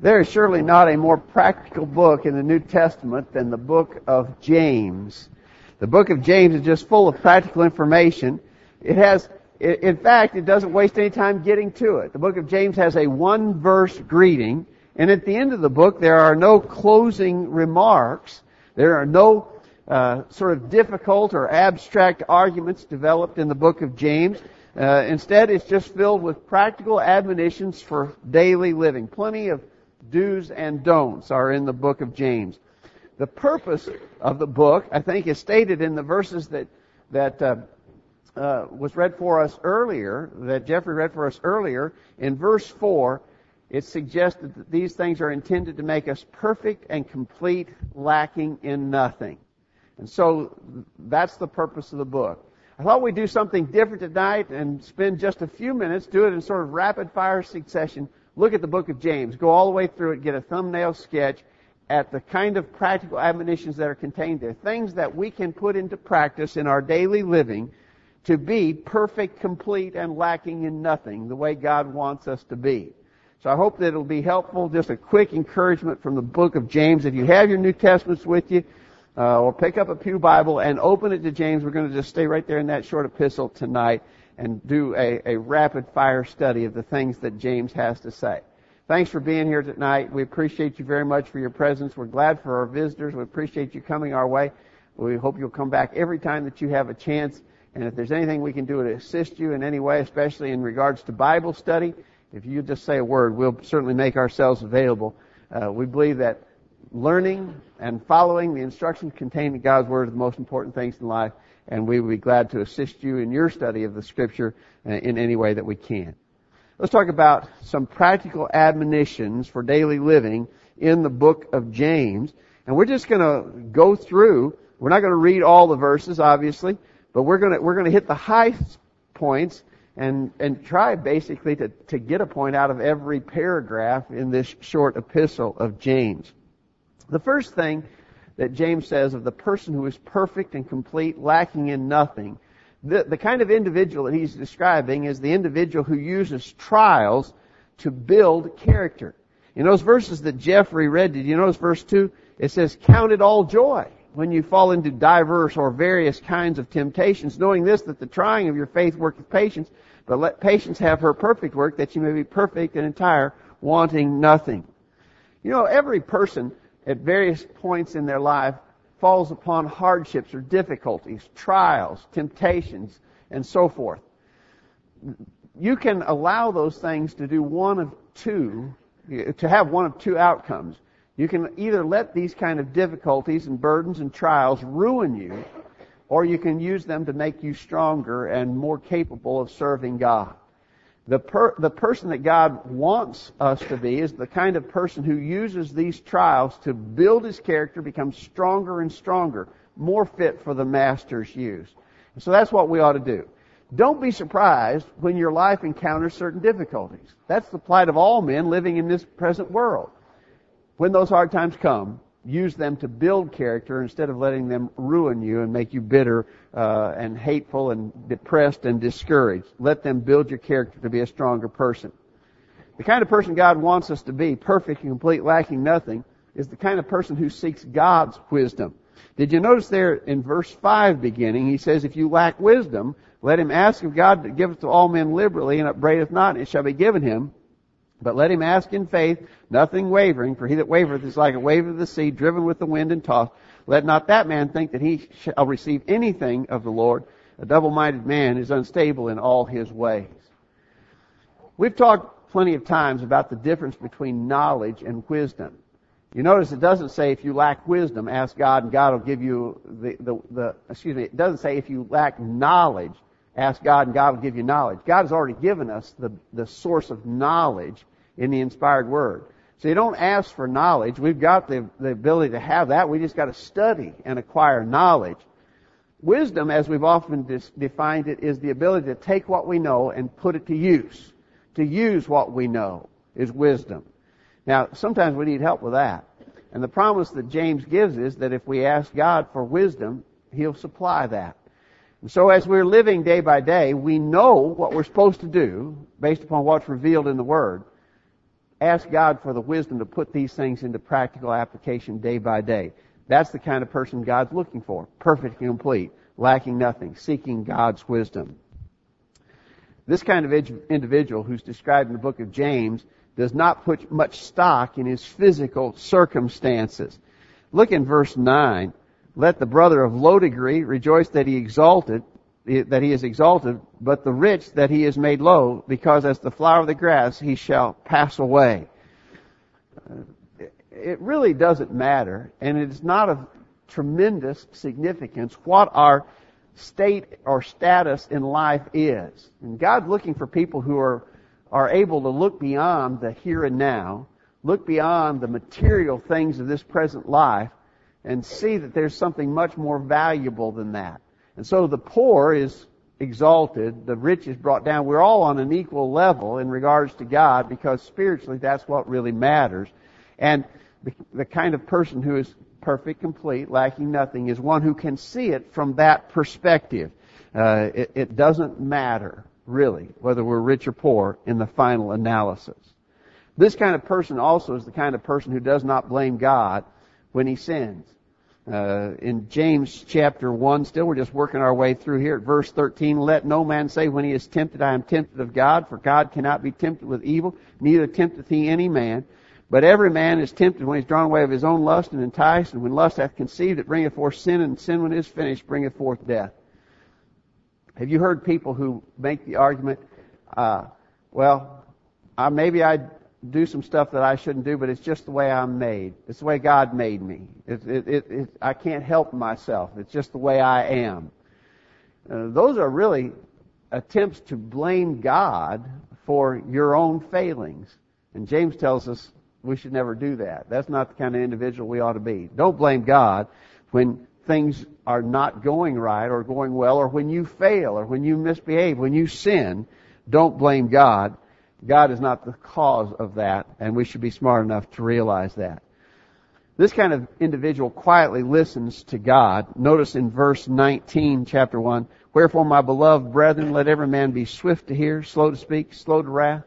There is surely not a more practical book in the New Testament than the book of James. The book of James is just full of practical information. It has, in fact, it doesn't waste any time getting to it. The book of James has a one verse greeting, and at the end of the book there are no closing remarks. There are no uh, sort of difficult or abstract arguments developed in the book of James. Uh, instead, it's just filled with practical admonitions for daily living. Plenty of do's and don'ts are in the book of James. The purpose of the book, I think, is stated in the verses that that uh, uh, was read for us earlier, that Jeffrey read for us earlier. In verse four, it suggested that these things are intended to make us perfect and complete, lacking in nothing. And so that's the purpose of the book. I thought we'd do something different tonight and spend just a few minutes, do it in sort of rapid fire succession, look at the book of James, go all the way through it, get a thumbnail sketch at the kind of practical admonitions that are contained there. Things that we can put into practice in our daily living to be perfect, complete, and lacking in nothing, the way God wants us to be. So I hope that it'll be helpful. Just a quick encouragement from the book of James. If you have your New Testaments with you, uh, or pick up a Pew Bible and open it to James, we're going to just stay right there in that short epistle tonight and do a, a rapid fire study of the things that James has to say. Thanks for being here tonight. We appreciate you very much for your presence. We're glad for our visitors. We appreciate you coming our way. We hope you'll come back every time that you have a chance. And if there's anything we can do to assist you in any way, especially in regards to Bible study, if you just say a word, we'll certainly make ourselves available. Uh, we believe that learning and following the instructions contained in God's Word are the most important things in life and we will be glad to assist you in your study of the Scripture uh, in any way that we can. Let's talk about some practical admonitions for daily living in the book of James. And we're just going to go through. We're not going to read all the verses, obviously, but we're going to we're going to hit the high points and and try basically to to get a point out of every paragraph in this short epistle of James. The first thing that James says of the person who is perfect and complete, lacking in nothing. The, the kind of individual that he's describing is the individual who uses trials to build character. In those verses that Jeffrey read, did you notice verse 2? It says, Count it all joy when you fall into diverse or various kinds of temptations, knowing this, that the trying of your faith worketh patience, but let patience have her perfect work, that you may be perfect and entire, wanting nothing. You know, every person at various points in their life falls upon hardships or difficulties, trials, temptations, and so forth. You can allow those things to do one of two, to have one of two outcomes. You can either let these kind of difficulties and burdens and trials ruin you, or you can use them to make you stronger and more capable of serving God. The, per, the person that God wants us to be is the kind of person who uses these trials to build his character, become stronger and stronger, more fit for the master's use. And so that's what we ought to do. Don't be surprised when your life encounters certain difficulties. That's the plight of all men living in this present world. When those hard times come, use them to build character instead of letting them ruin you and make you bitter uh, and hateful and depressed and discouraged. Let them build your character to be a stronger person. The kind of person God wants us to be, perfect and complete, lacking nothing, is the kind of person who seeks God's wisdom. Did you notice there in verse 5 beginning, he says, if you lack wisdom, let him ask of God to give it to all men liberally and upbraideth not, and it shall be given him. But let him ask in faith, nothing wavering, for he that wavereth is like a wave of the sea, driven with the wind and tossed. Let not that man think that he shall receive anything of the Lord. A double-minded man is unstable in all his ways. We've talked plenty of times about the difference between knowledge and wisdom. You notice it doesn't say if you lack wisdom, ask God and God will give you the, the, the excuse me, it doesn't say if you lack knowledge, ask God and God will give you knowledge. God has already given us the, the source of knowledge in the inspired word. So you don't ask for knowledge. We've got the, the ability to have that. We just got to study and acquire knowledge. Wisdom, as we've often dis- defined it, is the ability to take what we know and put it to use. To use what we know is wisdom. Now, sometimes we need help with that. And the promise that James gives is that if we ask God for wisdom, He'll supply that. And so as we're living day by day, we know what we're supposed to do based upon what's revealed in the Word. Ask God for the wisdom to put these things into practical application day by day. That's the kind of person God's looking for. Perfect and complete, lacking nothing, seeking God's wisdom. This kind of individual who's described in the book of James does not put much stock in his physical circumstances. Look in verse 9. Let the brother of low degree rejoice that he exalted, that he is exalted, but the rich that he is made low, because as the flower of the grass he shall pass away. It really doesn't matter, and it's not of tremendous significance what our state or status in life is. And God's looking for people who are, are able to look beyond the here and now, look beyond the material things of this present life, and see that there's something much more valuable than that. And so the poor is exalted, the rich is brought down. We're all on an equal level in regards to God because spiritually that's what really matters. And the, the kind of person who is perfect, complete, lacking nothing, is one who can see it from that perspective. Uh, it, it doesn't matter, really, whether we're rich or poor in the final analysis. This kind of person also is the kind of person who does not blame God when he sins. Uh, in James chapter 1, still we're just working our way through here at verse 13, let no man say when he is tempted, I am tempted of God, for God cannot be tempted with evil, neither tempteth he any man. But every man is tempted when he's drawn away of his own lust and enticed, and when lust hath conceived, it bringeth forth sin, and sin when it is finished bringeth forth death. Have you heard people who make the argument, uh, well, maybe I do some stuff that I shouldn't do, but it's just the way I'm made. It's the way God made me. It, it, it, I can't help myself. It's just the way I am. Uh, those are really attempts to blame God for your own failings. And James tells us we should never do that. That's not the kind of individual we ought to be. Don't blame God when things are not going right or going well or when you fail or when you misbehave, when you sin. Don't blame God. God is not the cause of that and we should be smart enough to realize that. This kind of individual quietly listens to God. Notice in verse 19, chapter 1, Wherefore, my beloved brethren, let every man be swift to hear, slow to speak, slow to wrath.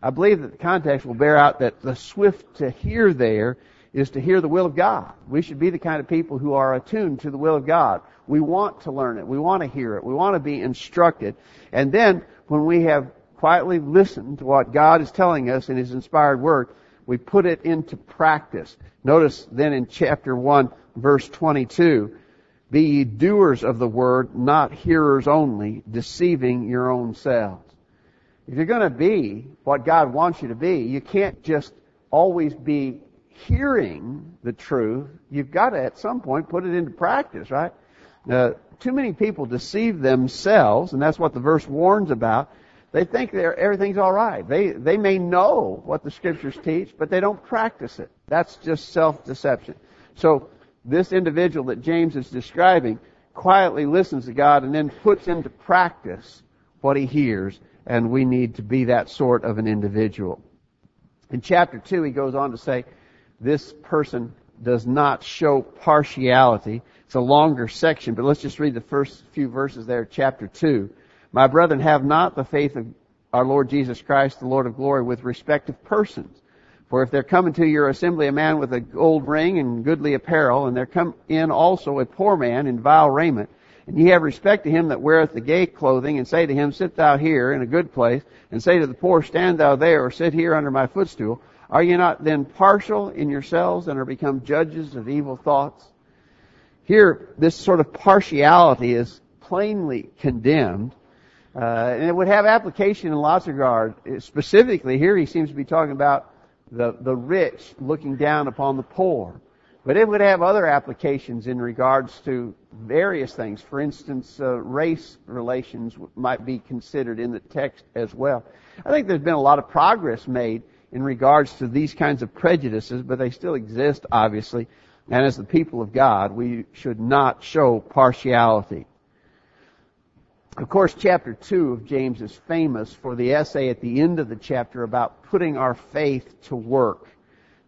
I believe that the context will bear out that the swift to hear there is to hear the will of God. We should be the kind of people who are attuned to the will of God. We want to learn it. We want to hear it. We want to be instructed. And then when we have quietly listen to what God is telling us in His inspired word, we put it into practice. Notice then in chapter 1 verse 22, be ye doers of the word, not hearers only, deceiving your own selves. If you're going to be what God wants you to be, you can't just always be hearing the truth. You've got to, at some point, put it into practice, right? Uh, too many people deceive themselves, and that's what the verse warns about. They think they're, everything's all right. They they may know what the scriptures teach, but they don't practice it. That's just self-deception. So this individual that James is describing quietly listens to God and then puts into practice what he hears and we need to be that sort of an individual. In chapter 2, he goes on to say, this person does not show partiality. It's a longer section, but let's just read the first few verses there, chapter 2. My brethren, have not the faith of our Lord Jesus Christ, the Lord of glory, with respect of persons. For if there come into your assembly a man with a gold ring and goodly apparel, and there come in also a poor man in vile raiment, and ye have respect to him that weareth the gay clothing, and say to him, Sit thou here in a good place, and say to the poor, Stand thou there, or sit here under my footstool. Are ye not then partial in yourselves, and are become judges of evil thoughts? Here, this sort of partiality is plainly condemned, uh, and it would have application in lots of regards. Specifically, here he seems to be talking about the, the rich looking down upon the poor. But it would have other applications in regards to various things. For instance, uh, race relations might be considered in the text as well. I think there's been a lot of progress made in regards to these kinds of prejudices, but they still exist, obviously. And as the people of God, we should not show partiality. Of course, chapter 2 of James is famous for the essay at the end of the chapter about putting our faith to work.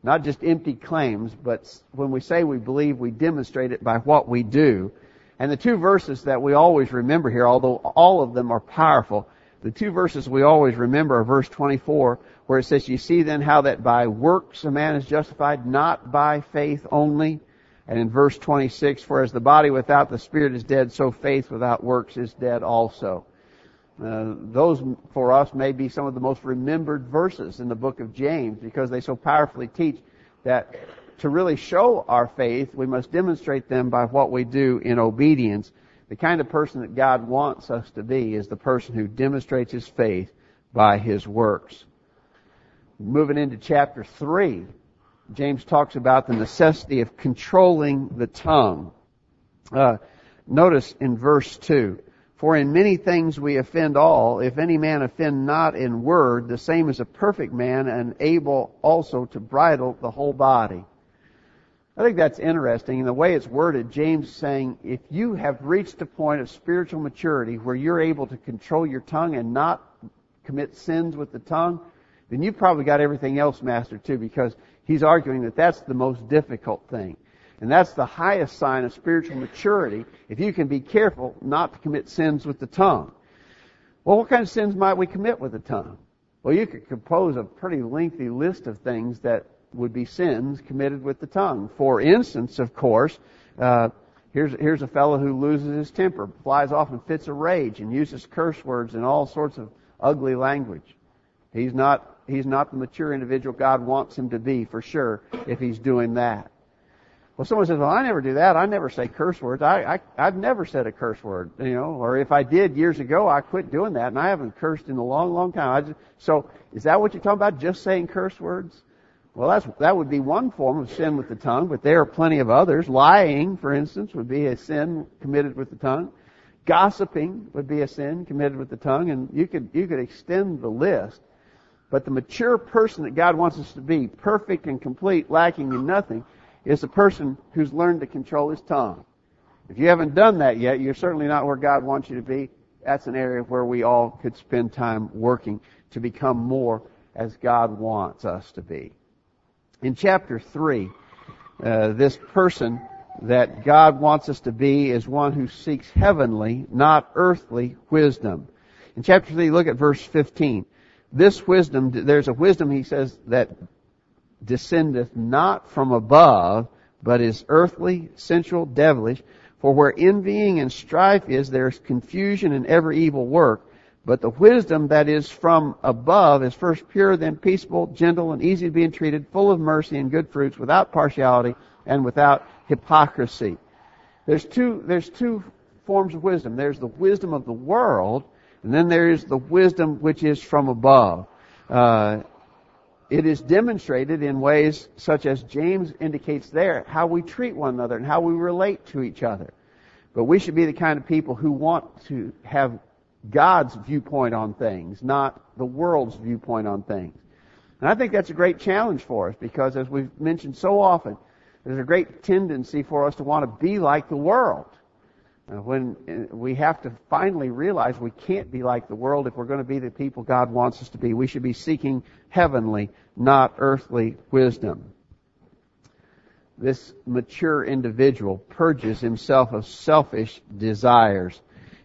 Not just empty claims, but when we say we believe, we demonstrate it by what we do. And the two verses that we always remember here, although all of them are powerful, the two verses we always remember are verse 24, where it says, You see then how that by works a man is justified, not by faith only. And in verse 26, for as the body without the spirit is dead, so faith without works is dead also. Uh, those for us may be some of the most remembered verses in the book of James because they so powerfully teach that to really show our faith, we must demonstrate them by what we do in obedience. The kind of person that God wants us to be is the person who demonstrates his faith by his works. Moving into chapter 3, James talks about the necessity of controlling the tongue. Uh, notice in verse 2, For in many things we offend all. If any man offend not in word, the same is a perfect man and able also to bridle the whole body. I think that's interesting. In the way it's worded, James is saying, if you have reached a point of spiritual maturity where you're able to control your tongue and not commit sins with the tongue, then you've probably got everything else mastered too, because he's arguing that that's the most difficult thing. And that's the highest sign of spiritual maturity, if you can be careful not to commit sins with the tongue. Well, what kind of sins might we commit with the tongue? Well, you could compose a pretty lengthy list of things that would be sins committed with the tongue. For instance, of course, uh, here's here's a fellow who loses his temper, flies off in fits of rage, and uses curse words and all sorts of ugly language. He's not he's not the mature individual God wants him to be for sure if he's doing that. Well, someone says, "Well, I never do that. I never say curse words. I, I I've never said a curse word, you know. Or if I did years ago, I quit doing that, and I haven't cursed in a long, long time. I just, so, is that what you're talking about? Just saying curse words? Well, that's, that would be one form of sin with the tongue, but there are plenty of others. Lying, for instance, would be a sin committed with the tongue. Gossiping would be a sin committed with the tongue, and you could, you could extend the list. But the mature person that God wants us to be, perfect and complete, lacking in nothing, is the person who's learned to control his tongue. If you haven't done that yet, you're certainly not where God wants you to be. That's an area where we all could spend time working to become more as God wants us to be. In chapter 3, uh, this person that God wants us to be is one who seeks heavenly, not earthly wisdom. In chapter 3, look at verse 15. This wisdom, there's a wisdom, he says, that descendeth not from above, but is earthly, sensual, devilish. For where envying and strife is, there is confusion and every evil work. But the wisdom that is from above is first pure, then peaceable, gentle, and easy to be entreated, full of mercy and good fruits, without partiality and without hypocrisy. There's two, there's two forms of wisdom. There's the wisdom of the world, and then there is the wisdom which is from above. Uh, it is demonstrated in ways such as James indicates there, how we treat one another and how we relate to each other. But we should be the kind of people who want to have God's viewpoint on things, not the world's viewpoint on things. And I think that's a great challenge for us because as we've mentioned so often, there's a great tendency for us to want to be like the world. Uh, when uh, we have to finally realize we can't be like the world if we're going to be the people God wants us to be. We should be seeking heavenly, not earthly wisdom. This mature individual purges himself of selfish desires.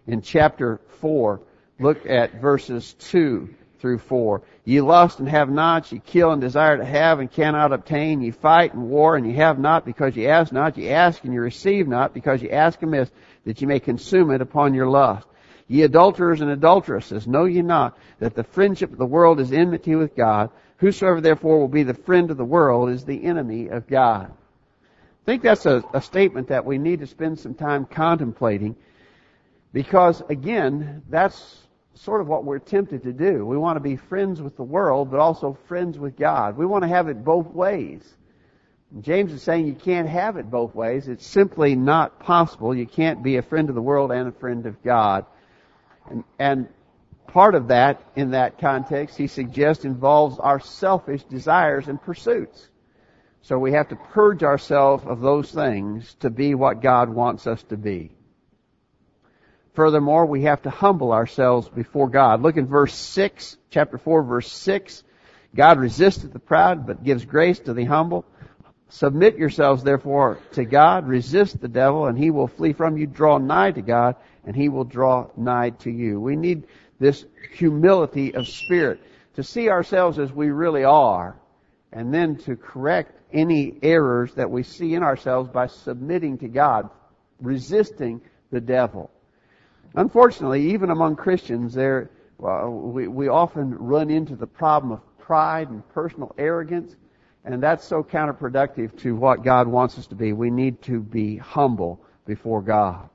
In chapter 4, look at verses 2 through 4. Ye lust and have not, ye kill and desire to have and cannot obtain, ye fight and war and ye have not because ye ask not, ye ask and ye receive not because ye ask amiss that ye may consume it upon your lust. Ye adulterers and adulteresses, know ye not that the friendship of the world is enmity with God? Whosoever therefore will be the friend of the world is the enemy of God. I think that's a, a statement that we need to spend some time contemplating because again, that's sort of what we're tempted to do. We want to be friends with the world, but also friends with God. We want to have it both ways. James is saying you can't have it both ways. It's simply not possible. You can't be a friend of the world and a friend of God. And, and part of that, in that context, he suggests involves our selfish desires and pursuits. So we have to purge ourselves of those things to be what God wants us to be. Furthermore, we have to humble ourselves before God. Look in verse 6, chapter 4, verse 6. God resisteth the proud, but gives grace to the humble. Submit yourselves therefore to God, resist the devil, and he will flee from you. Draw nigh to God, and he will draw nigh to you. We need this humility of spirit to see ourselves as we really are, and then to correct any errors that we see in ourselves by submitting to God, resisting the devil. Unfortunately, even among Christians, there well, we, we often run into the problem of pride and personal arrogance and that's so counterproductive to what God wants us to be. We need to be humble before God.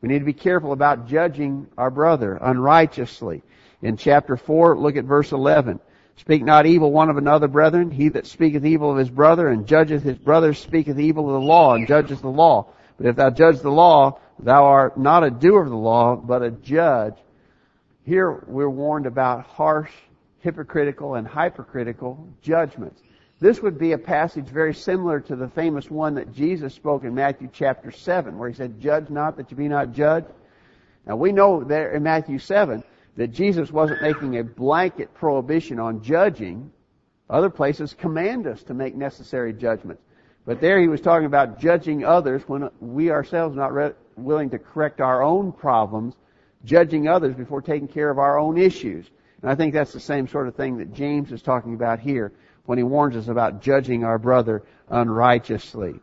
We need to be careful about judging our brother unrighteously. In chapter 4, look at verse 11. Speak not evil one of another, brethren. He that speaketh evil of his brother and judgeth his brother speaketh evil of the law and judges the law. But if thou judge the law, thou art not a doer of the law, but a judge. Here we're warned about harsh, hypocritical, and hypercritical judgments. This would be a passage very similar to the famous one that Jesus spoke in Matthew chapter 7, where he said, Judge not that you be not judged. Now we know there in Matthew 7 that Jesus wasn't making a blanket prohibition on judging. Other places command us to make necessary judgments. But there he was talking about judging others when we ourselves are not re- willing to correct our own problems, judging others before taking care of our own issues. And I think that's the same sort of thing that James is talking about here when he warns us about judging our brother unrighteously.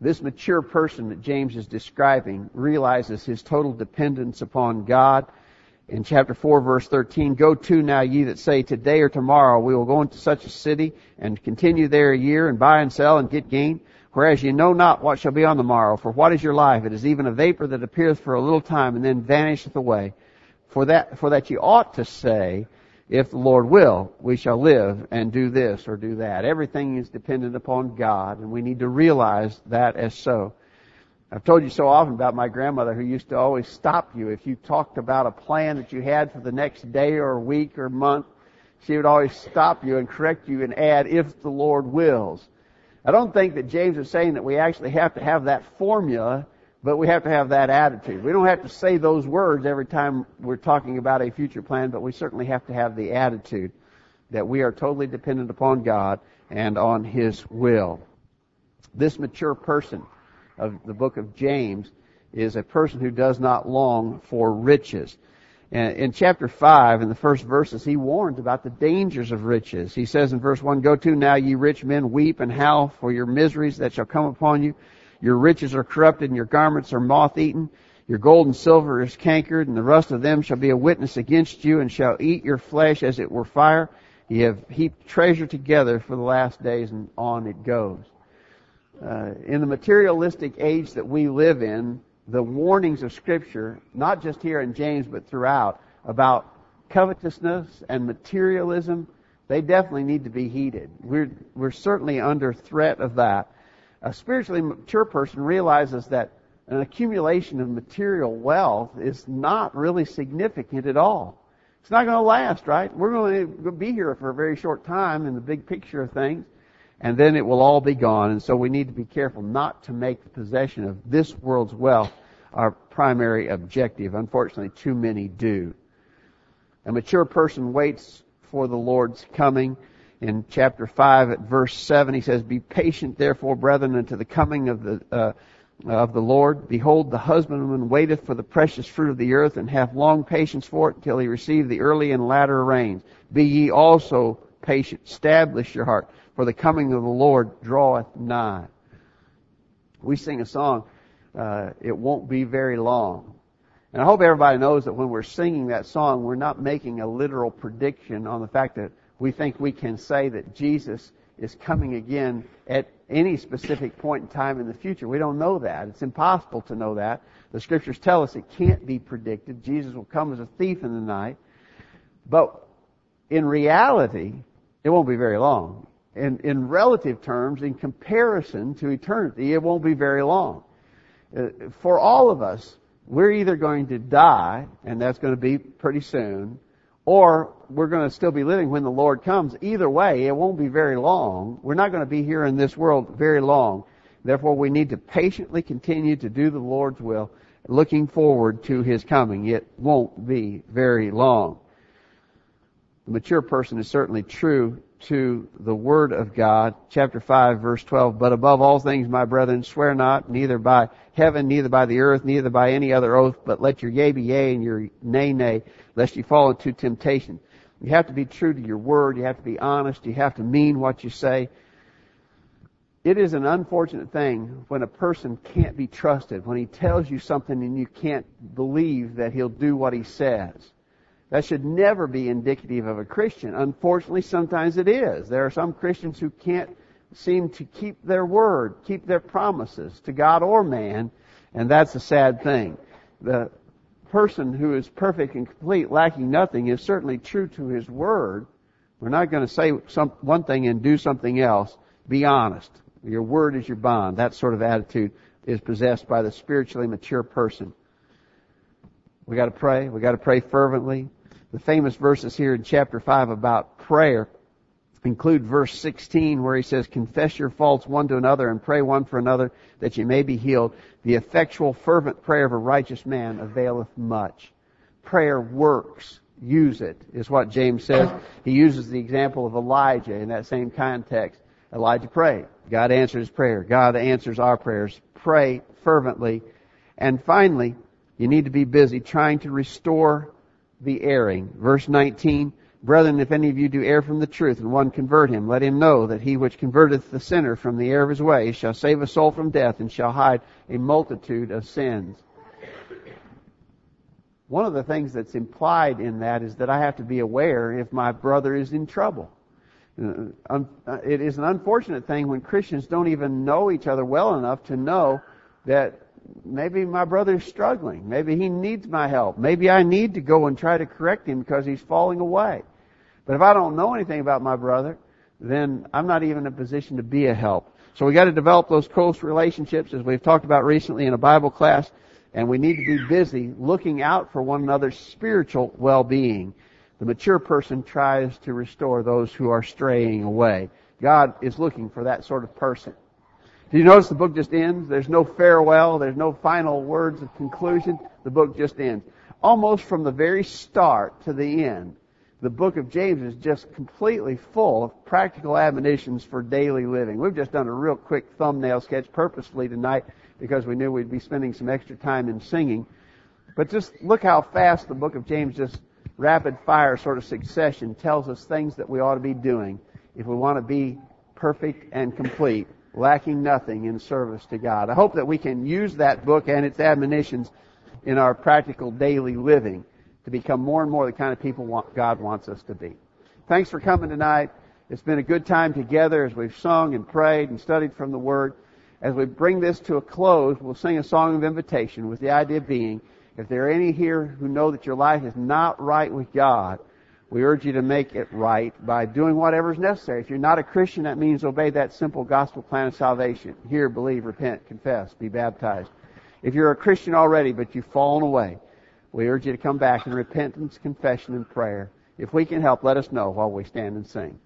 This mature person that James is describing realizes his total dependence upon God. In chapter 4 verse 13, Go to now ye that say, Today or tomorrow we will go into such a city and continue there a year and buy and sell and get gain. Whereas ye know not what shall be on the morrow. For what is your life? It is even a vapor that appeareth for a little time and then vanisheth away. For that, for that ye ought to say, if the Lord will, we shall live and do this or do that. Everything is dependent upon God, and we need to realize that as so. I've told you so often about my grandmother who used to always stop you if you talked about a plan that you had for the next day or week or month. She would always stop you and correct you and add, if the Lord wills. I don't think that James is saying that we actually have to have that formula but we have to have that attitude. We don't have to say those words every time we're talking about a future plan, but we certainly have to have the attitude that we are totally dependent upon God and on His will. This mature person of the book of James is a person who does not long for riches. And in chapter 5, in the first verses, he warns about the dangers of riches. He says in verse 1, Go to now, ye rich men, weep and howl for your miseries that shall come upon you your riches are corrupted and your garments are moth eaten. Your gold and silver is cankered and the rust of them shall be a witness against you and shall eat your flesh as it were fire. You have heaped treasure together for the last days and on it goes. Uh, in the materialistic age that we live in, the warnings of scripture, not just here in James but throughout, about covetousness and materialism, they definitely need to be heeded. We're, we're certainly under threat of that a spiritually mature person realizes that an accumulation of material wealth is not really significant at all. It's not going to last, right? We're going to be here for a very short time in the big picture of things, and then it will all be gone. And so we need to be careful not to make the possession of this world's wealth our primary objective. Unfortunately, too many do. A mature person waits for the Lord's coming in chapter 5 at verse 7, he says, Be patient therefore, brethren, unto the coming of the, uh, of the Lord. Behold, the husbandman waiteth for the precious fruit of the earth, and hath long patience for it, till he receive the early and latter rains. Be ye also patient. Establish your heart, for the coming of the Lord draweth nigh. We sing a song, uh, It Won't Be Very Long. And I hope everybody knows that when we're singing that song, we're not making a literal prediction on the fact that we think we can say that Jesus is coming again at any specific point in time in the future. We don't know that. It's impossible to know that. The scriptures tell us it can't be predicted. Jesus will come as a thief in the night. But in reality, it won't be very long. In, in relative terms, in comparison to eternity, it won't be very long. Uh, for all of us, we're either going to die, and that's going to be pretty soon, or we're going to still be living when the Lord comes. Either way, it won't be very long. We're not going to be here in this world very long. Therefore, we need to patiently continue to do the Lord's will, looking forward to His coming. It won't be very long. The mature person is certainly true to the Word of God, chapter 5, verse 12. But above all things, my brethren, swear not, neither by heaven, neither by the earth, neither by any other oath, but let your yea be yea and your nay nay, lest you fall into temptation. You have to be true to your word. You have to be honest. You have to mean what you say. It is an unfortunate thing when a person can't be trusted, when he tells you something and you can't believe that he'll do what he says. That should never be indicative of a Christian. Unfortunately, sometimes it is. There are some Christians who can't seem to keep their word, keep their promises to God or man, and that's a sad thing. The person who is perfect and complete, lacking nothing, is certainly true to his word. We're not going to say some, one thing and do something else. Be honest. Your word is your bond. That sort of attitude is possessed by the spiritually mature person. We got to pray. We got to pray fervently the famous verses here in chapter 5 about prayer include verse 16 where he says, confess your faults one to another and pray one for another that you may be healed. The effectual fervent prayer of a righteous man availeth much. Prayer works. Use it, is what James says. He uses the example of Elijah in that same context. Elijah prayed. God answered his prayer. God answers our prayers. Pray fervently. And finally, you need to be busy trying to restore the erring. Verse 19, Brethren, if any of you do err from the truth, and one convert him, let him know that he which converteth the sinner from the error of his ways shall save a soul from death, and shall hide a multitude of sins. One of the things that's implied in that is that I have to be aware if my brother is in trouble. Uh, it is an unfortunate thing when Christians don't even know each other well enough to know that maybe my brother's struggling. Maybe he needs my help. Maybe I need to go and try to correct him because he's falling away. But if I don't know anything about my brother, then I'm not even in a position to be a help. So we got to develop those close relationships as we've talked about recently in a Bible class, and we need to be busy looking out for one another's spiritual well-being. The mature person tries to restore those who are straying away. God is looking for that sort of person. Do you notice the book just ends? There's no farewell. There's no final words of conclusion. The book just ends. Almost from the very start to the end, the book of James is just completely full of practical admonitions for daily living. We've just done a real quick thumbnail sketch purposefully tonight because we knew we'd be spending some extra time in singing. But just look how fast the book of James just rapid fire sort of succession tells us things that we ought to be doing if we want to be perfect and complete lacking nothing in service to God. I hope that we can use that book and its admonitions in our practical daily living to become more and more the kind of people God wants us to be. Thanks for coming tonight. It's been a good time together as we've sung and prayed and studied from the Word. As we bring this to a close, we'll sing a song of invitation with the idea being, if there are any here who know that your life is not right with God, we urge you to make it right by doing whatever is necessary. If you're not a Christian, that means obey that simple gospel plan of salvation. Hear, believe, repent, confess, be baptized. If you're a Christian already, but you've fallen away, we urge you to come back in repentance, confession, and prayer. If we can help, let us know while we stand and sing.